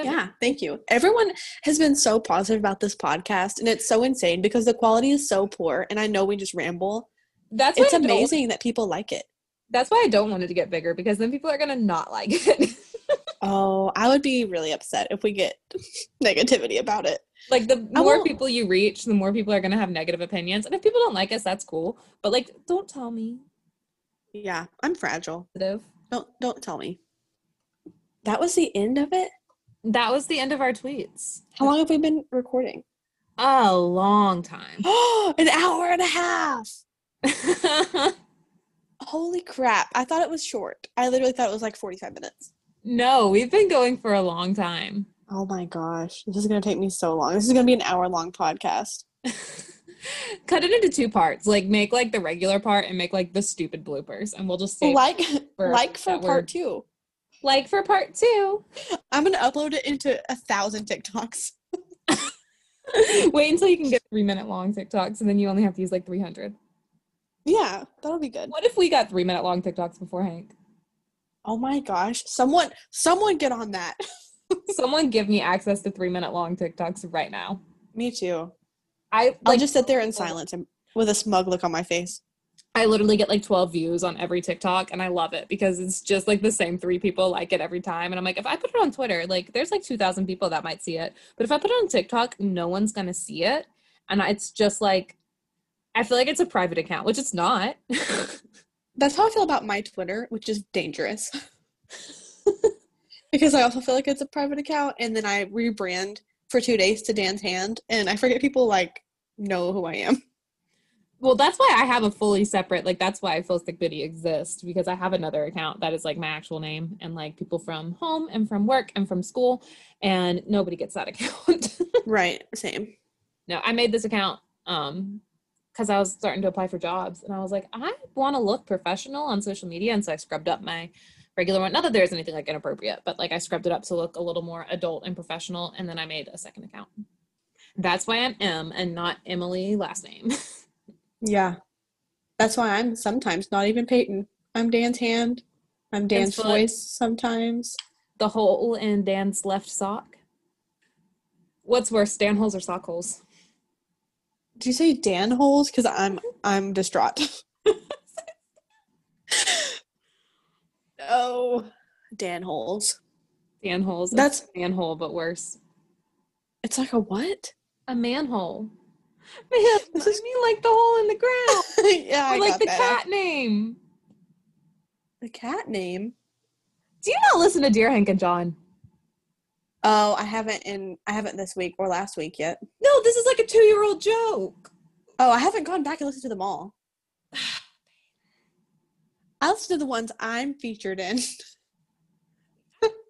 Yeah, thank you. Everyone has been so positive about this podcast, and it's so insane because the quality is so poor. And I know we just ramble. That's It's amazing that people like it. That's why I don't want it to get bigger because then people are gonna not like it. (laughs) Oh, I would be really upset if we get (laughs) negativity about it. like the more people you reach, the more people are gonna have negative opinions. And if people don't like us, that's cool. But like, don't tell me. Yeah, I'm fragile. Don't don't tell me. That was the end of it. That was the end of our tweets. How long have we been recording? A long time. Oh, (gasps) an hour and a half. (laughs) Holy crap! I thought it was short. I literally thought it was like 45 minutes. no, we've been going for a long time. Oh my gosh, this is gonna take me so long. This is gonna be an hour long podcast. (laughs) Cut it into two parts. Like make like the regular part and make like the stupid bloopers, and we'll just like for like for part word. two. Like for part two. I'm gonna upload it into a thousand TikToks. (laughs) Wait until you can get three minute long TikToks, and then you only have to use like three hundred. Yeah, that'll be good. What if we got three minute long TikToks before Hank? Oh my gosh, someone someone get on that. (laughs) Someone give me access to three minute long TikToks right now. Me too. I I'll just sit there in silence and with a smug look on my face. I literally get like 12 views on every TikTok and I love it because it's just like the same three people like it every time. And I'm like, if I put it on Twitter, like there's like 2,000 people that might see it. But if I put it on TikTok, no one's going to see it. And it's just like, I feel like it's a private account, which it's not. (laughs) That's how I feel about my Twitter, which is dangerous. (laughs) because I also feel like it's a private account and then I rebrand for two days to Dan's hand and I forget people like know who I am. Well, that's why I have a fully separate, like, that's why Full Stick Biddy exists because I have another account that is like my actual name and like people from home and from work and from school. And nobody gets that (laughs) account. Right, same. no i made this account um because i was starting to apply for jobs and i was like i want to look professional on social media and so i scrubbed up my regular one not that there's anything like inappropriate but like i scrubbed it up to look a little more adult and professional and then i made a second account that's why i'm m and not emily last name (laughs) Yeah. That's why I'm sometimes not even Peyton. I'm Dan's hand. I'm Dan's voice sometimes. the hole in dan's left sock what's worse dan holes or sock holes Do you say Dan holes? Because I'm I'm distraught. (laughs) (laughs) oh, Dan holes. dan holes That's- a manhole but worse It's like a what? a manhole (laughs) man (laughs) This is- me like the hole in the ground (laughs) yeah, I or like got the that. cat name The cat name. Do you not listen to Dear Hank and John? Oh, I haven't in I haven't this week or last week yet. No, this is like a two year old joke. Oh, I haven't gone back and listened to them all. (sighs) I listened to the ones I'm featured in.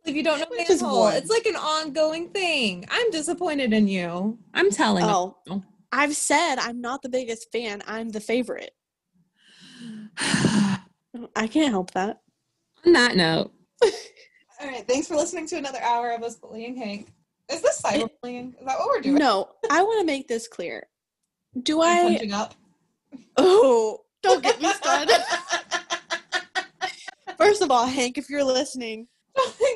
If you don't know Which manhole, it's like an ongoing thing. I'm disappointed in you. I'm telling Oh, you. I've said I'm not the biggest fan. I'm the favorite. (sighs) I can't help that. On that note, (laughs) All right, thanks for listening to another hour of us bullying Hank. Is this cyberbullying? Is that what we're doing? No, I want to make this clear. Do I'm I? up. (laughs) Oh, don't get me started. (laughs) First of all, Hank, if you're listening,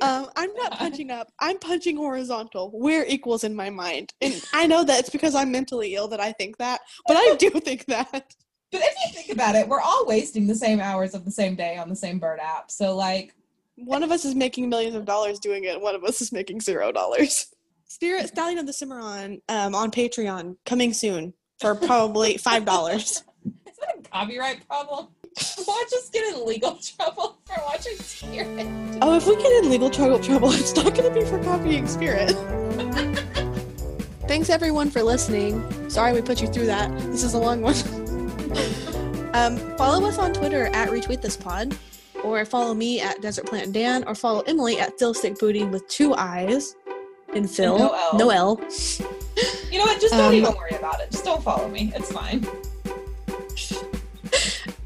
Um, I'm not punching up. I'm punching horizontal. We're equals in my mind, and I know that it's because I'm mentally ill that I think that, but I do think that. But if you think about it, we're all wasting the same hours of the same day on the same bird app. So like, One of us is making millions of dollars doing it. One of us is making zero dollars. Spirit Stallion of the Cimarron um, on Patreon coming soon for probably five dollars. (laughs) is that a copyright problem? (laughs) Watch us get in legal (laughs) trouble for watching Spirit. Oh, if we get in legal trouble, trouble, it's not going to be for copying Spirit. (laughs) Thanks everyone for listening. Sorry we put you through that. This is a long one. um, follow us on Twitter at retweet this pod, or follow me at Desert Plant Dan, or follow Emily at Phil Stick Booty with two eyes and Phil. no L. No L. You know what? Just don't Um, even worry about it. Just don't follow me. It's fine.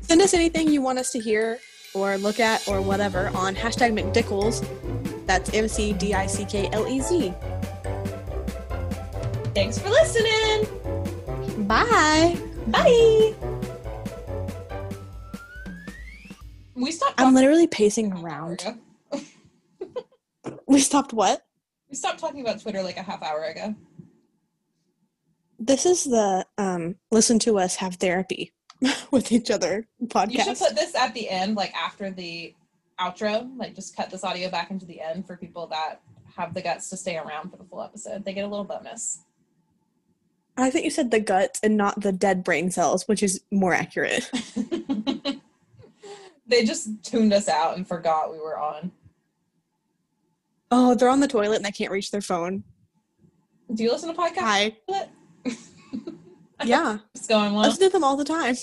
Send us anything you want us to hear or look at or whatever on hashtag McDicklez. That's M C D I C K L E Z. Thanks for listening. Bye. Bye. We stopped. I'm literally pacing a half hour around. We stopped what? We stopped talking about Twitter like a half hour ago. This is the um listen to us have therapy (laughs) with each other podcast. You should put this at the end, like after the outro. Like just cut this audio back into the end for people that have the guts to stay around for the full episode. They get a little bonus. I think you said the guts and not the dead brain cells, which is more accurate. (laughs) (laughs) they just tuned us out and forgot we were on. Oh, they're on the toilet and they can't reach their phone. Do you listen to podcasts? Hi. Yeah. It's going I listen to them all the time.